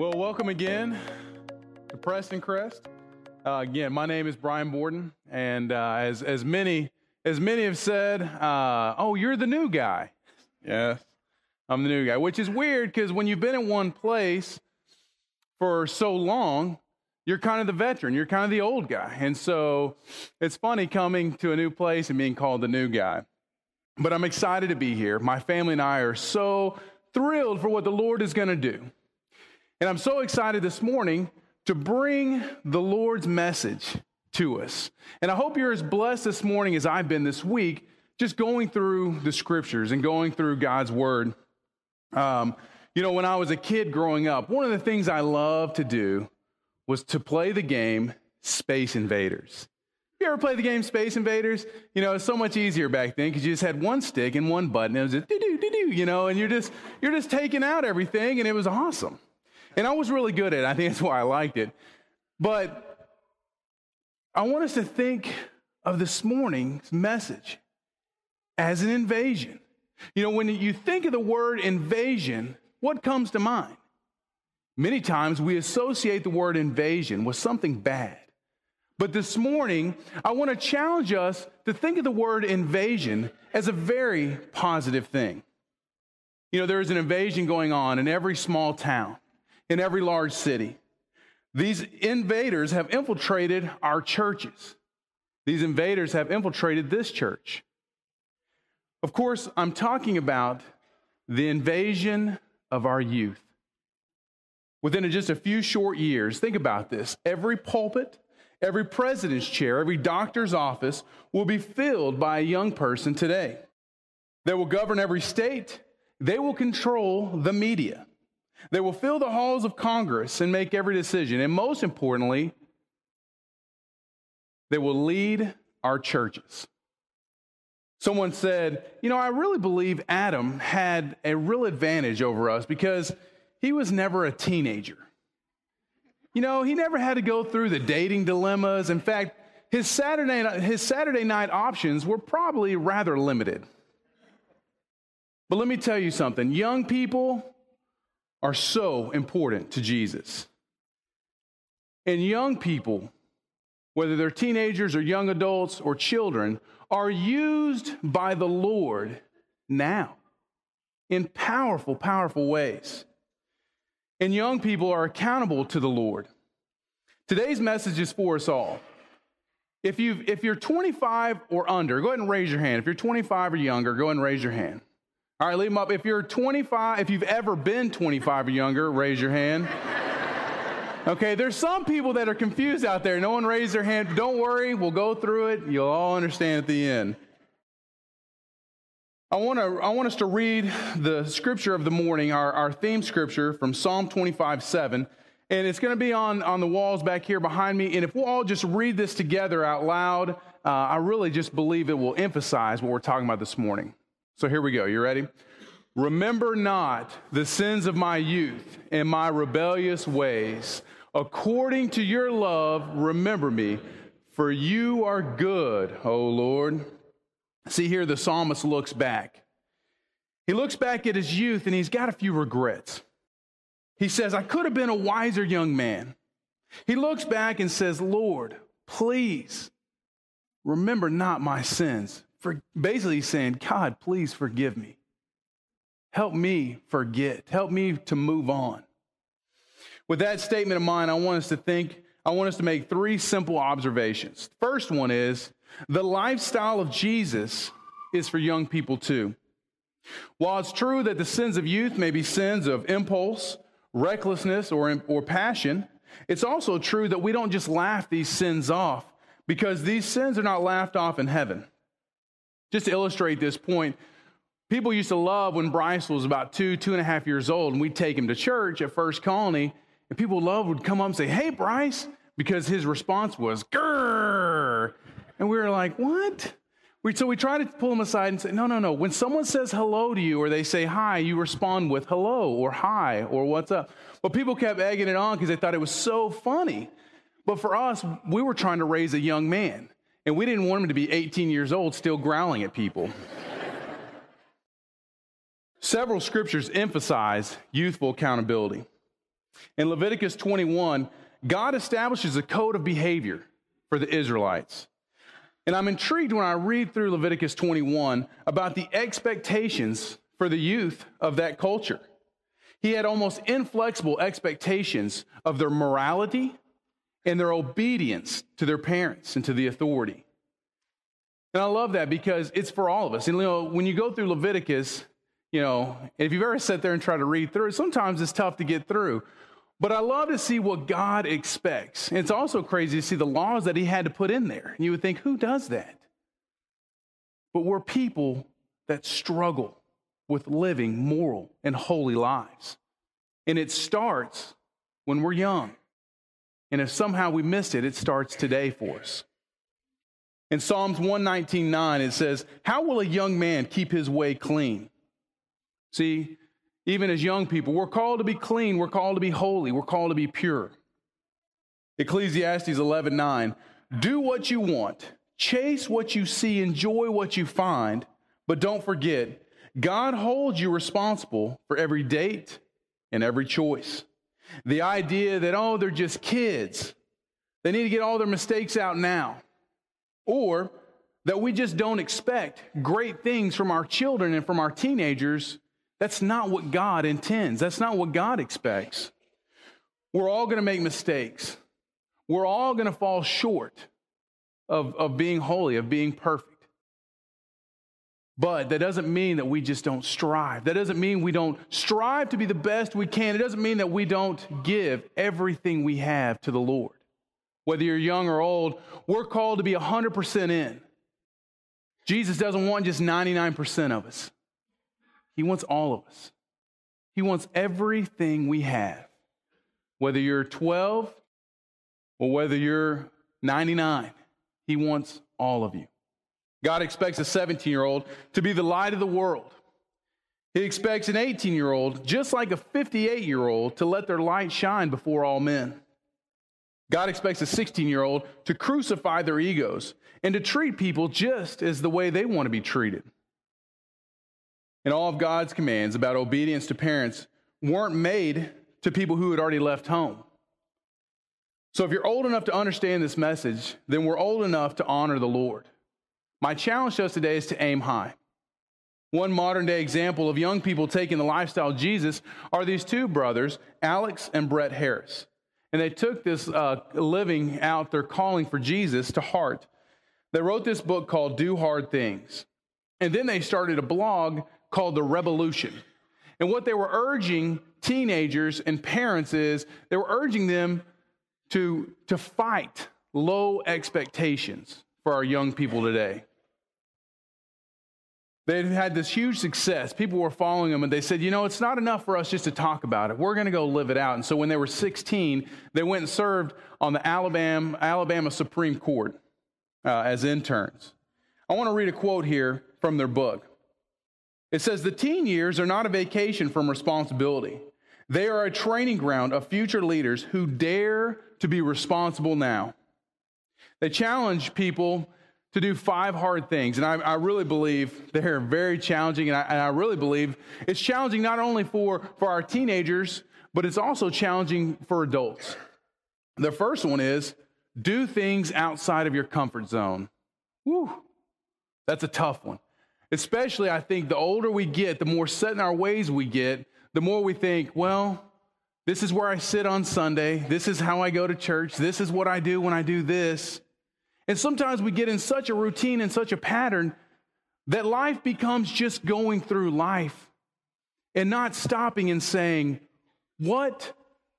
Well, welcome again to Prestoncrest. Uh, again, my name is Bryan Borden, and uh, as as many as many have said, uh, oh, you're the new guy. Yes, I'm the new guy, which is weird because when you've been in one place for so long, you're kind of the veteran, you're kind of the old guy, and so it's funny coming to a new place and being called the new guy. But I'm excited to be here. My family and I are so thrilled for what the Lord is going to do. And I'm so excited this morning to bring the Lord's message to us. And I hope you're as blessed this morning as I've been this week, just going through the scriptures and going through God's word. Um, you know, when I was a kid growing up, one of the things I loved to do was to play the game Space Invaders. You ever play the game Space Invaders? You know, it's so much easier back then because you just had one stick and one button. And It was just do do do do, you know, and you're just you're just taking out everything, and it was awesome. And I was really good at it. I think that's why I liked it. But I want us to think of this morning's message as an invasion. You know, when you think of the word invasion, what comes to mind? Many times we associate the word invasion with something bad. But this morning, I want to challenge us to think of the word invasion as a very positive thing. You know, there is an invasion going on in every small town in every large city. These invaders have infiltrated our churches. These invaders have infiltrated this church. Of course, I'm talking about the invasion of our youth. Within just a few short years, think about this every pulpit, every president's chair, every doctor's office will be filled by a young person today. They will govern every state, they will control the media. They will fill the halls of Congress and make every decision. And most importantly, they will lead our churches. Someone said, You know, I really believe Adam had a real advantage over us because he was never a teenager. You know, he never had to go through the dating dilemmas. In fact, his Saturday, his Saturday night options were probably rather limited. But let me tell you something young people, are so important to Jesus. And young people, whether they're teenagers or young adults or children, are used by the Lord now in powerful, powerful ways. And young people are accountable to the Lord. Today's message is for us all. If, you if you're 25 or under, go ahead and raise your hand. If you're 25 or younger, go ahead and raise your hand. All right, leave them up. If you're 25, if you've ever been 25 or younger, raise your hand. Okay, there's some people that are confused out there. No one raised their hand. Don't worry, we'll go through it. You'll all understand at the end. I want, to, I want us to read the scripture of the morning, our, our theme scripture from Psalm 25 7. And it's going to be on, on the walls back here behind me. And if we'll all just read this together out loud, uh, I really just believe it will emphasize what we're talking about this morning. So here we go. You ready? Remember not the sins of my youth and my rebellious ways. According to your love, remember me, for you are good, O Lord. See here, the psalmist looks back. He looks back at his youth and he's got a few regrets. He says, I could have been a wiser young man. He looks back and says, Lord, please remember not my sins for basically saying, God, please forgive me. Help me forget. Help me to move on. With that statement of mine, I want us to think, I want us to make three simple observations. First one is the lifestyle of Jesus is for young people too. While it's true that the sins of youth may be sins of impulse, recklessness, or, or passion, it's also true that we don't just laugh these sins off because these sins are not laughed off in heaven. Just to illustrate this point, people used to love when Bryce was about two, two and a half years old, and we'd take him to church at First Colony, and people loved would come up and say, Hey, Bryce, because his response was, Grrr. And we were like, What? We, so we try to pull him aside and say, No, no, no. When someone says hello to you or they say hi, you respond with hello or hi or what's up. But people kept egging it on because they thought it was so funny. But for us, we were trying to raise a young man. And we didn't want him to be 18 years old still growling at people. Several scriptures emphasize youthful accountability. In Leviticus 21, God establishes a code of behavior for the Israelites. And I'm intrigued when I read through Leviticus 21 about the expectations for the youth of that culture. He had almost inflexible expectations of their morality and their obedience to their parents and to the authority. And I love that because it's for all of us. And you know, when you go through Leviticus, you know, if you've ever sat there and tried to read through it, sometimes it's tough to get through. But I love to see what God expects. And it's also crazy to see the laws that he had to put in there. And you would think, who does that? But we're people that struggle with living moral and holy lives. And it starts when we're young. And if somehow we missed it, it starts today for us. In Psalms 119:9 it says, "How will a young man keep his way clean?" See, even as young people, we're called to be clean, we're called to be holy, we're called to be pure. Ecclesiastes 11:9, "Do what you want, chase what you see, enjoy what you find, but don't forget, God holds you responsible for every date and every choice." The idea that oh, they're just kids. They need to get all their mistakes out now. Or that we just don't expect great things from our children and from our teenagers that's not what God intends. That's not what God expects. We're all going to make mistakes. We're all going to fall short of, of being holy, of being perfect. But that doesn't mean that we just don't strive. That doesn't mean we don't strive to be the best we can. It doesn't mean that we don't give everything we have to the Lord. Whether you're young or old, we're called to be 100% in. Jesus doesn't want just 99% of us. He wants all of us. He wants everything we have. Whether you're 12 or whether you're 99, He wants all of you. God expects a 17 year old to be the light of the world. He expects an 18 year old, just like a 58 year old, to let their light shine before all men. God expects a 16 year old to crucify their egos and to treat people just as the way they want to be treated and all of God's commands about obedience to parents weren't made to people who had already left home. So if you're old enough to understand this message, then we're old enough to honor the Lord. My challenge to us today is to aim high. One modern day example of young people taking the lifestyle of Jesus are these two brothers, Alex and Brett Harris. And they took this uh, living out their calling for Jesus to heart. They wrote this book called Do Hard Things. And then they started a blog called the Revolution. And what they were urging teenagers and parents is they were urging them to, to fight low expectations for our young people today. They had this huge success. People were following them, and they said, You know, it's not enough for us just to talk about it. We're going to go live it out. And so when they were 16, they went and served on the Alabama, Alabama Supreme Court uh, as interns. I want to read a quote here from their book. It says the teen years are not a vacation from responsibility. They are a training ground of future leaders who dare to be responsible now. They challenge people to do five hard things. And I, I really believe they're very challenging. And I, and I really believe it's challenging not only for, for our teenagers, but it's also challenging for adults. The first one is do things outside of your comfort zone. Woo, that's a tough one. Especially, I think the older we get, the more set in our ways we get, the more we think, well, this is where I sit on Sunday. This is how I go to church. This is what I do when I do this. And sometimes we get in such a routine and such a pattern that life becomes just going through life and not stopping and saying, What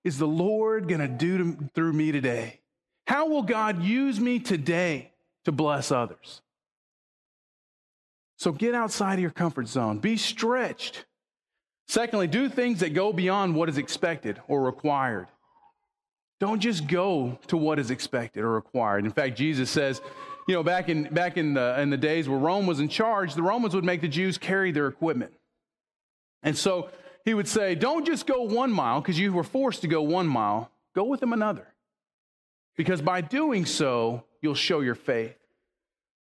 is the Lord going to do through me today? How will God use me today to bless others? So get outside of your comfort zone, be stretched. Secondly, do things that go beyond what is expected or required. Don't just go to what is expected or required. In fact, Jesus says, you know, back in back in the in the days where Rome was in charge, the Romans would make the Jews carry their equipment. And so he would say, Don't just go one mile because you were forced to go one mile, go with them another. Because by doing so, you'll show your faith.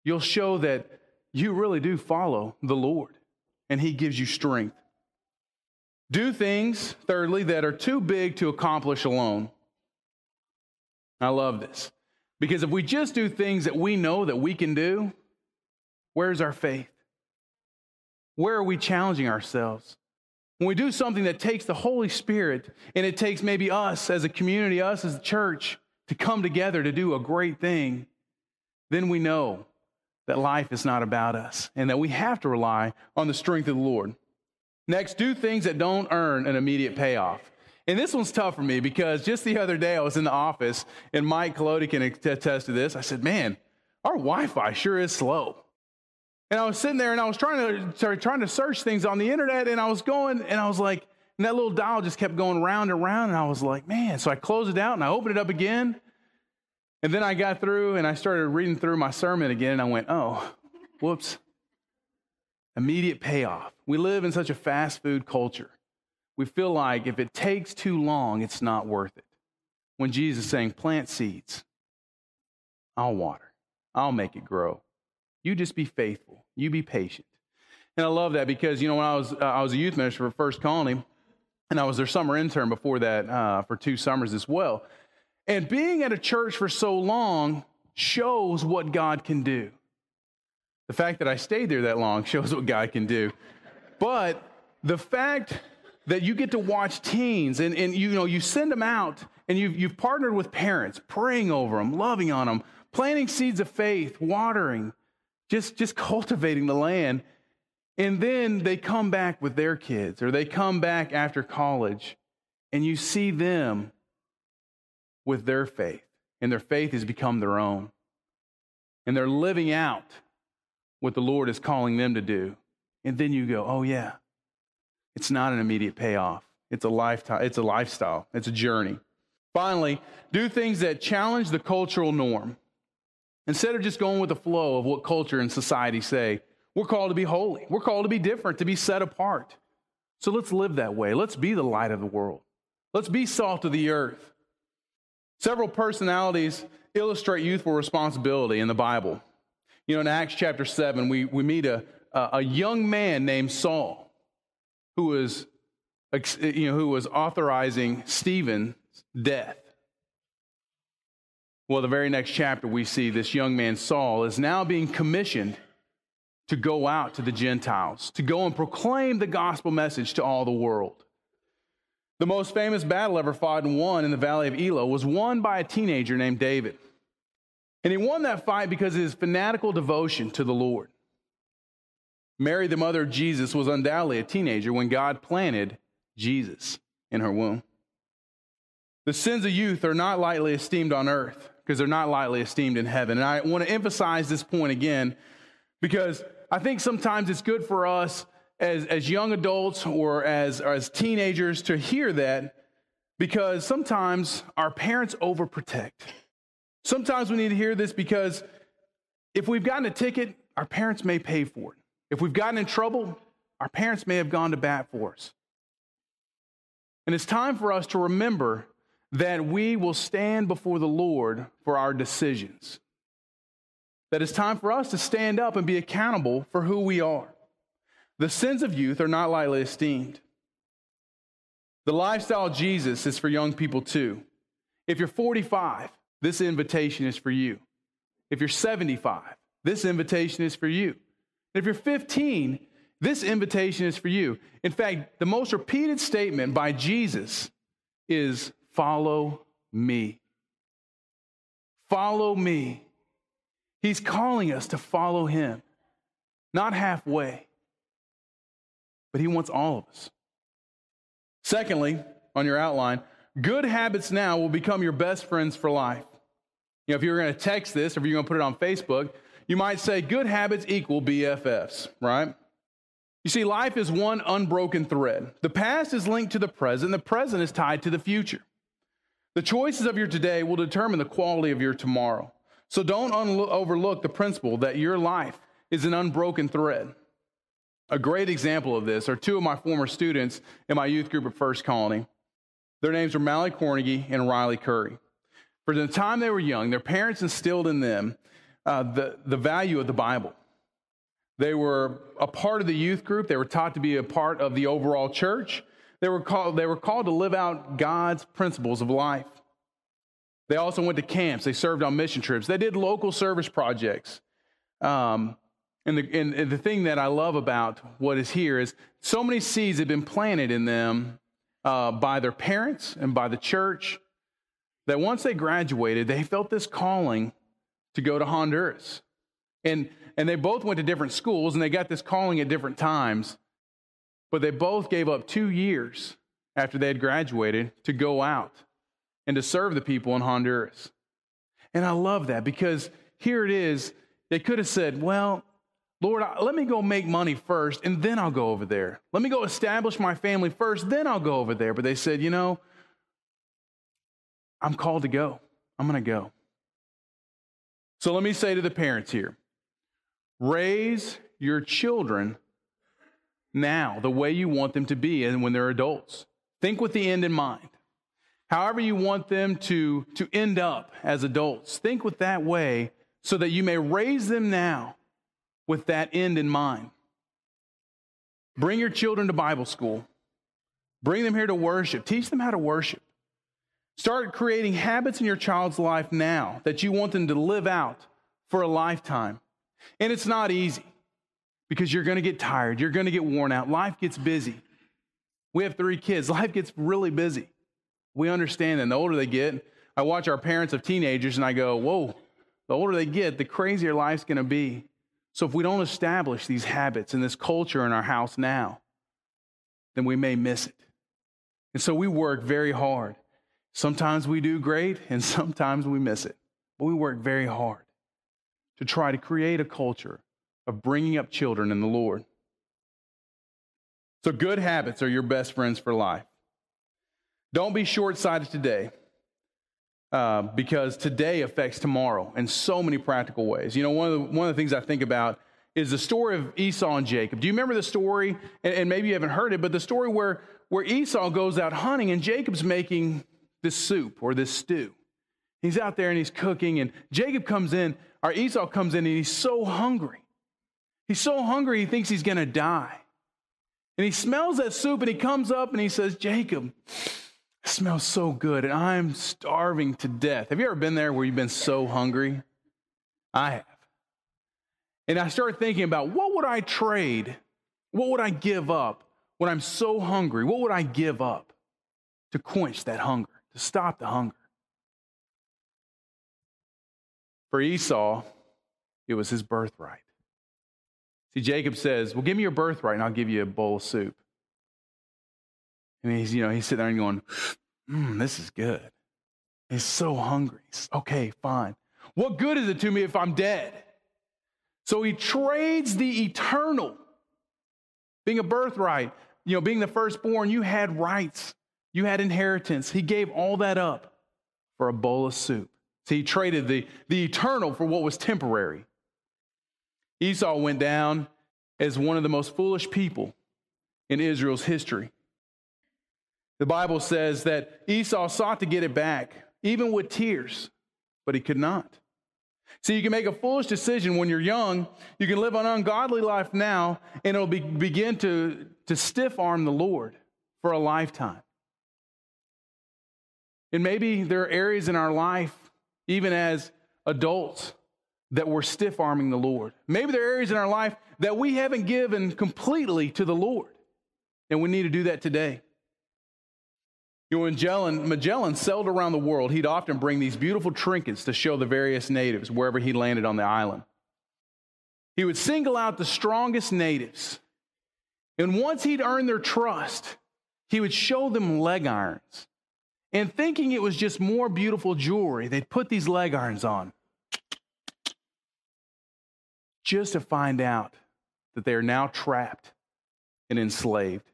You'll show that you really do follow the Lord and He gives you strength. Do things, thirdly, that are too big to accomplish alone. I love this. Because if we just do things that we know that we can do, where's our faith? Where are we challenging ourselves? When we do something that takes the Holy Spirit and it takes maybe us as a community, us as a church, to come together to do a great thing, then we know that life is not about us and that we have to rely on the strength of the Lord. Next, do things that don't earn an immediate payoff. And this one's tough for me because just the other day I was in the office and Mike Colodi can attest to this. I said, Man, our Wi Fi sure is slow. And I was sitting there and I was trying to trying to search things on the internet and I was going and I was like, and that little dial just kept going round and round and I was like, man. So I closed it out and I opened it up again. And then I got through and I started reading through my sermon again and I went, oh, whoops. Immediate payoff. We live in such a fast food culture. We feel like if it takes too long, it's not worth it. When Jesus is saying, plant seeds, I'll water, I'll make it grow. You just be faithful, you be patient. And I love that because, you know, when I was, uh, I was a youth minister for First Colony, and I was their summer intern before that uh, for two summers as well. And being at a church for so long shows what God can do. The fact that I stayed there that long shows what God can do. But the fact that you get to watch teens and, and you know you send them out and you've, you've partnered with parents praying over them loving on them planting seeds of faith watering just just cultivating the land and then they come back with their kids or they come back after college and you see them with their faith and their faith has become their own and they're living out what the Lord is calling them to do. And then you go, oh, yeah, it's not an immediate payoff. It's a lifetime, it's a lifestyle, it's a journey. Finally, do things that challenge the cultural norm. Instead of just going with the flow of what culture and society say, we're called to be holy. We're called to be different, to be set apart. So let's live that way. Let's be the light of the world. Let's be salt of the earth. Several personalities illustrate youthful responsibility in the Bible. You know, in Acts chapter 7, we, we meet a, a young man named Saul who was, you know, who was authorizing Stephen's death. Well, the very next chapter, we see this young man, Saul, is now being commissioned to go out to the Gentiles, to go and proclaim the gospel message to all the world. The most famous battle ever fought and won in the Valley of Elah was won by a teenager named David. And he won that fight because of his fanatical devotion to the Lord. Mary, the mother of Jesus, was undoubtedly a teenager when God planted Jesus in her womb. The sins of youth are not lightly esteemed on earth because they're not lightly esteemed in heaven. And I want to emphasize this point again because I think sometimes it's good for us as, as young adults or as, or as teenagers to hear that because sometimes our parents overprotect. Sometimes we need to hear this because if we've gotten a ticket, our parents may pay for it. If we've gotten in trouble, our parents may have gone to bat for us. And it's time for us to remember that we will stand before the Lord for our decisions. That it's time for us to stand up and be accountable for who we are. The sins of youth are not lightly esteemed. The lifestyle of Jesus is for young people too. If you're 45, this invitation is for you. If you're 75, this invitation is for you. If you're 15, this invitation is for you. In fact, the most repeated statement by Jesus is follow me. Follow me. He's calling us to follow him, not halfway, but he wants all of us. Secondly, on your outline, good habits now will become your best friends for life. You know, if you're going to text this or if you're going to put it on Facebook, you might say good habits equal BFFs, right? You see, life is one unbroken thread. The past is linked to the present, the present is tied to the future. The choices of your today will determine the quality of your tomorrow. So don't un- overlook the principle that your life is an unbroken thread. A great example of this are two of my former students in my youth group at First Colony. Their names were Mally Cornegie and Riley Curry. For the time they were young, their parents instilled in them uh, the, the value of the Bible. They were a part of the youth group. They were taught to be a part of the overall church. they were called, they were called to live out God's principles of life. They also went to camps. They served on mission trips. They did local service projects. Um, and, the, and, and the thing that I love about what is here is so many seeds have been planted in them uh, by their parents and by the church that once they graduated, they felt this calling to go to Honduras. And, and they both went to different schools and they got this calling at different times, but they both gave up two years after they had graduated to go out and to serve the people in Honduras. And I love that because here it is. They could have said, Well, Lord, let me go make money first and then I'll go over there. Let me go establish my family first, then I'll go over there. But they said, You know, I'm called to go. I'm going to go. So let me say to the parents here raise your children now the way you want them to be and when they're adults. Think with the end in mind. However, you want them to, to end up as adults, think with that way so that you may raise them now with that end in mind. Bring your children to Bible school. Bring them here to worship. Teach them how to worship. Start creating habits in your child's life now that you want them to live out for a lifetime. And it's not easy because you're going to get tired, you're going to get worn out. Life gets busy. We have three kids, life gets really busy. We understand that. And the older they get, I watch our parents of teenagers and I go, whoa, the older they get, the crazier life's going to be. So if we don't establish these habits and this culture in our house now, then we may miss it. And so we work very hard. Sometimes we do great and sometimes we miss it. But we work very hard to try to create a culture of bringing up children in the Lord. So, good habits are your best friends for life. Don't be short sighted today uh, because today affects tomorrow in so many practical ways. You know, one of, the, one of the things I think about is the story of Esau and Jacob. Do you remember the story? And, and maybe you haven't heard it, but the story where, where Esau goes out hunting and Jacob's making this soup or this stew. He's out there and he's cooking, and Jacob comes in, or Esau comes in, and he's so hungry. He's so hungry, he thinks he's going to die. And he smells that soup and he comes up and he says, Jacob, it smells so good, and I'm starving to death. Have you ever been there where you've been so hungry? I have. And I started thinking about what would I trade? What would I give up when I'm so hungry? What would I give up to quench that hunger? To stop the hunger. For Esau, it was his birthright. See, Jacob says, Well, give me your birthright and I'll give you a bowl of soup. And he's, you know, he's sitting there and going, mm, This is good. He's so hungry. okay, fine. What good is it to me if I'm dead? So he trades the eternal. Being a birthright, you know, being the firstborn, you had rights. You had inheritance. He gave all that up for a bowl of soup. So he traded the, the eternal for what was temporary. Esau went down as one of the most foolish people in Israel's history. The Bible says that Esau sought to get it back, even with tears, but he could not. See, you can make a foolish decision when you're young. You can live an ungodly life now, and it'll be, begin to, to stiff arm the Lord for a lifetime. And maybe there are areas in our life, even as adults, that we're stiff arming the Lord. Maybe there are areas in our life that we haven't given completely to the Lord. And we need to do that today. You know, Magellan, Magellan sailed around the world, he'd often bring these beautiful trinkets to show the various natives wherever he landed on the island. He would single out the strongest natives. And once he'd earned their trust, he would show them leg irons and thinking it was just more beautiful jewelry, they'd put these leg irons on just to find out that they are now trapped and enslaved.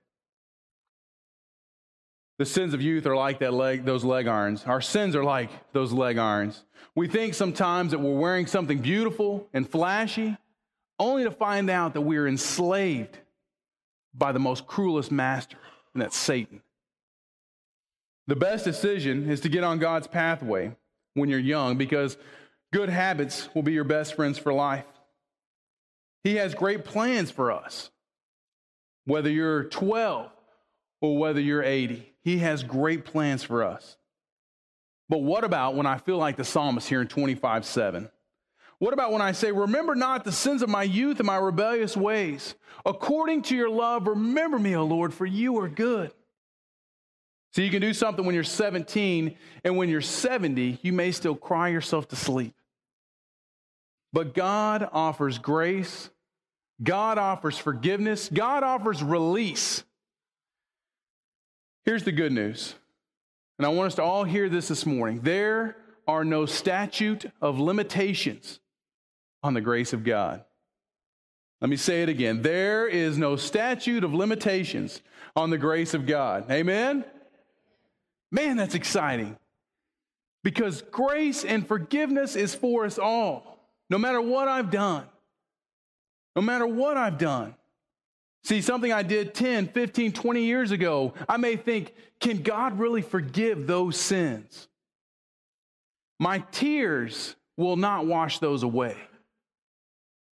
The sins of youth are like that leg, those leg irons. Our sins are like those leg irons. We think sometimes that we're wearing something beautiful and flashy, only to find out that we are enslaved by the most cruelest master, and that's Satan. The best decision is to get on God's pathway when you're young because good habits will be your best friends for life. He has great plans for us. Whether you're 12 or whether you're 80. He has great plans for us. But what about when I feel like the psalmist here in 25 7? What about when I say, Remember not the sins of my youth and my rebellious ways? According to your love, remember me, O Lord, for you are good. So you can do something when you're 17, and when you're 70, you may still cry yourself to sleep. But God offers grace, God offers forgiveness, God offers release. Here's the good news, and I want us to all hear this this morning. There are no statute of limitations on the grace of God. Let me say it again. There is no statute of limitations on the grace of God. Amen? Man, that's exciting. Because grace and forgiveness is for us all, no matter what I've done. No matter what I've done. See, something I did 10, 15, 20 years ago, I may think, can God really forgive those sins? My tears will not wash those away.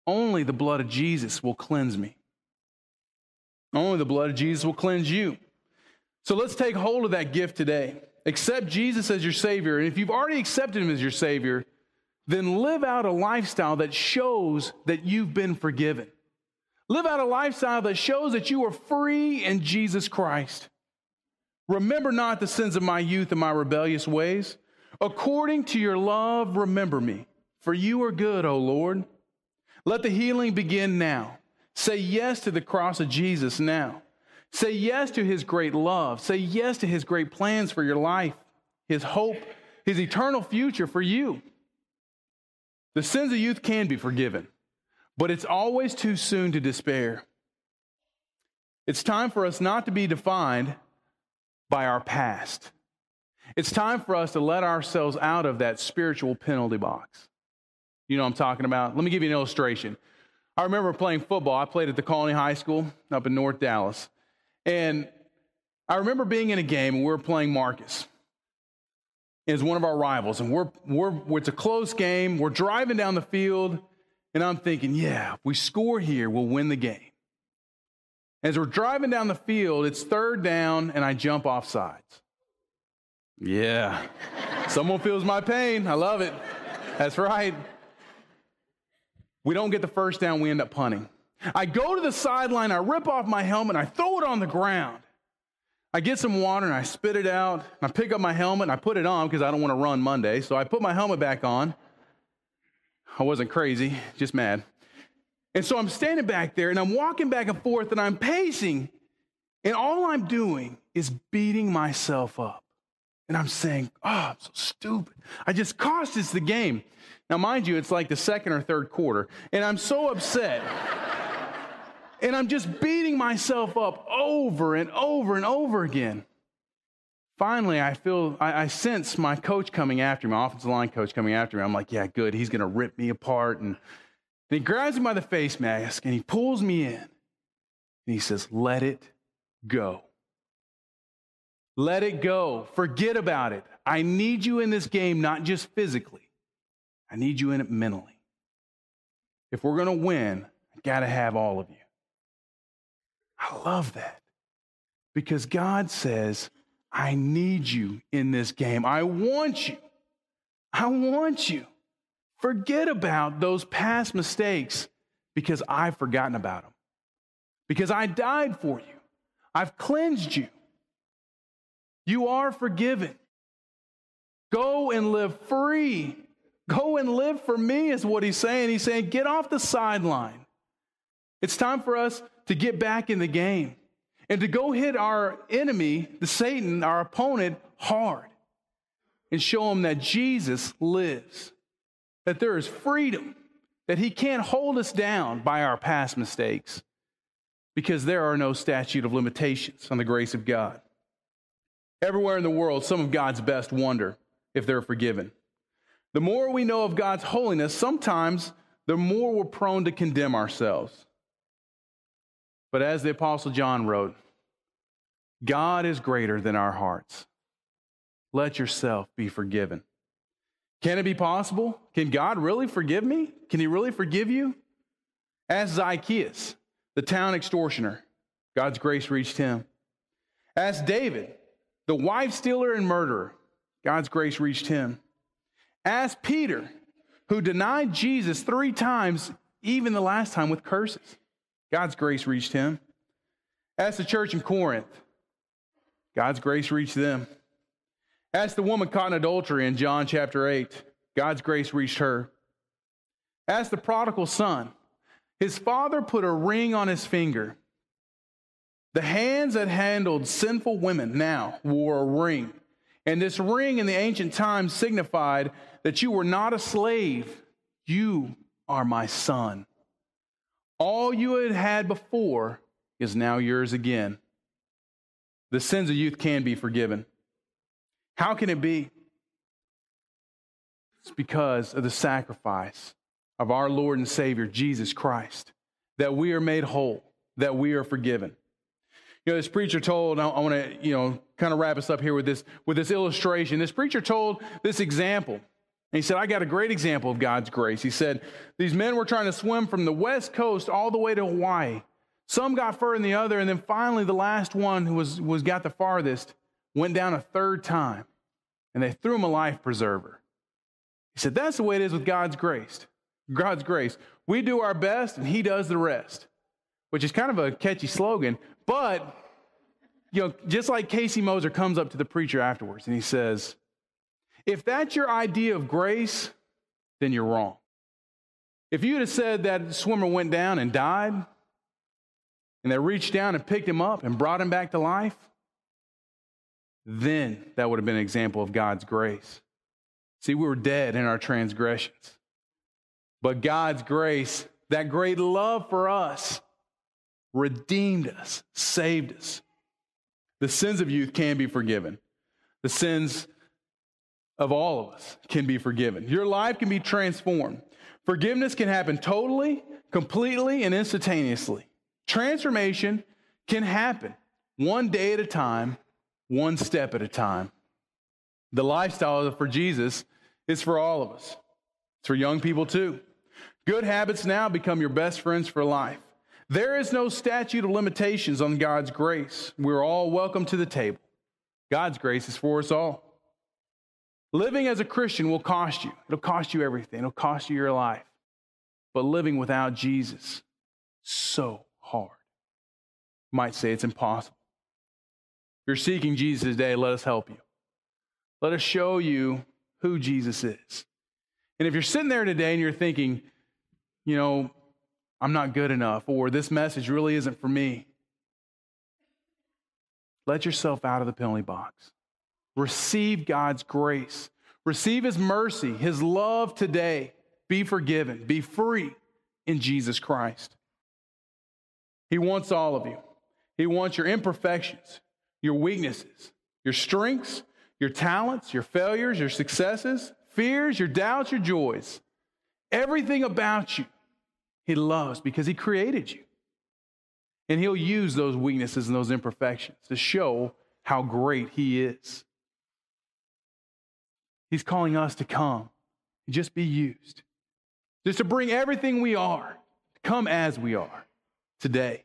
Only the blood of Jesus will cleanse me. Only the blood of Jesus will cleanse you. So let's take hold of that gift today. Accept Jesus as your Savior. And if you've already accepted Him as your Savior, then live out a lifestyle that shows that you've been forgiven. Live out a lifestyle that shows that you are free in Jesus Christ. Remember not the sins of my youth and my rebellious ways. According to your love, remember me. For you are good, O Lord. Let the healing begin now. Say yes to the cross of Jesus now. Say yes to his great love. Say yes to his great plans for your life, his hope, his eternal future for you. The sins of youth can be forgiven, but it's always too soon to despair. It's time for us not to be defined by our past. It's time for us to let ourselves out of that spiritual penalty box. You know what I'm talking about? Let me give you an illustration. I remember playing football. I played at the Colony High School up in North Dallas. And I remember being in a game and we were playing Marcus. It's one of our rivals, and we're, we're, it's a close game. We're driving down the field, and I'm thinking, yeah, if we score here, we'll win the game. As we're driving down the field, it's third down, and I jump off sides. Yeah, someone feels my pain. I love it. That's right. We don't get the first down, we end up punting. I go to the sideline, I rip off my helmet, I throw it on the ground. I get some water and I spit it out. I pick up my helmet and I put it on because I don't want to run Monday. So I put my helmet back on. I wasn't crazy, just mad. And so I'm standing back there and I'm walking back and forth and I'm pacing. And all I'm doing is beating myself up. And I'm saying, oh, I'm so stupid. I just cost us the game. Now, mind you, it's like the second or third quarter, and I'm so upset. And I'm just beating myself up over and over and over again. Finally, I feel, I, I sense my coach coming after me, my offensive line coach coming after me. I'm like, yeah, good. He's going to rip me apart. And he grabs me by the face mask and he pulls me in. And he says, let it go. Let it go. Forget about it. I need you in this game, not just physically. I need you in it mentally. If we're going to win, I got to have all of you. I love that because God says, I need you in this game. I want you. I want you. Forget about those past mistakes because I've forgotten about them. Because I died for you. I've cleansed you. You are forgiven. Go and live free Go and live for me, is what he's saying. He's saying, get off the sideline. It's time for us to get back in the game and to go hit our enemy, the Satan, our opponent, hard and show him that Jesus lives, that there is freedom, that he can't hold us down by our past mistakes because there are no statute of limitations on the grace of God. Everywhere in the world, some of God's best wonder if they're forgiven. The more we know of God's holiness, sometimes the more we're prone to condemn ourselves. But as the Apostle John wrote, God is greater than our hearts. Let yourself be forgiven. Can it be possible? Can God really forgive me? Can He really forgive you? As Zacchaeus, the town extortioner. God's grace reached him. As David, the wife stealer and murderer. God's grace reached him. As Peter, who denied Jesus three times, even the last time with curses. God's grace reached him. As the church in Corinth. God's grace reached them. As the woman caught in adultery in John chapter 8. God's grace reached her. As the prodigal son. His father put a ring on his finger. The hands that handled sinful women now wore a ring. And this ring in the ancient times signified that you were not a slave. You are my son. All you had had before is now yours again. The sins of youth can be forgiven. How can it be? It's because of the sacrifice of our Lord and Savior, Jesus Christ, that we are made whole, that we are forgiven. You know, this preacher told, I, want to, you know, kind of wrap us up here with this, with this illustration. This preacher told this example. He said, I got a great example of God's grace. He said, These men were trying to swim from the west coast all the way to Hawaii. Some got further than the other, and then finally the last one who was, was got the farthest went down a third time, and they threw him a life preserver. He said, That's the way it is with God's grace. God's grace. We do our best, and He does the rest, which is kind of a catchy slogan. But, you know, just like Casey Moser comes up to the preacher afterwards and he says, If that's your idea of grace, then you're wrong. If you'd have said that swimmer went down and died, and they reached down and picked him up and brought him back to life, then that would have been an example of God's grace. See, we were dead in our transgressions. But God's grace, that great love for us, redeemed us, saved us. The sins of youth can be forgiven. The sins of all of us can be forgiven. Your life can be transformed. Forgiveness can happen totally, completely, and instantaneously. Transformation can happen one day at a time, one step at a time. The lifestyle for Jesus is for all of us. It's for young people too. Good habits now become your best friends for life. There is no statute of limitations on God's grace. We're all welcome to the table. God's grace is for us all. Living as a Christian will cost you. It'll cost you everything. It'll cost you your life. But living without Jesus, so hard. You might say it's impossible. If you're seeking Jesus today, let us help you. Let us show you who Jesus is. And if you're sitting there today and you're thinking, you know, I'm not good enough, or this message really isn't for me, let yourself out of the penalty box. Receive God's grace. Receive His mercy, His love today. Be forgiven. Be free in Jesus Christ. He wants all of you. He wants your imperfections, your weaknesses, your strengths, your talents, your failures, your successes, fears, your doubts, your joys. Everything about you, He loves because He created you. And He'll use those weaknesses and those imperfections to show how great He is. He's calling us to come just be used, just to bring everything we are, come as we are today.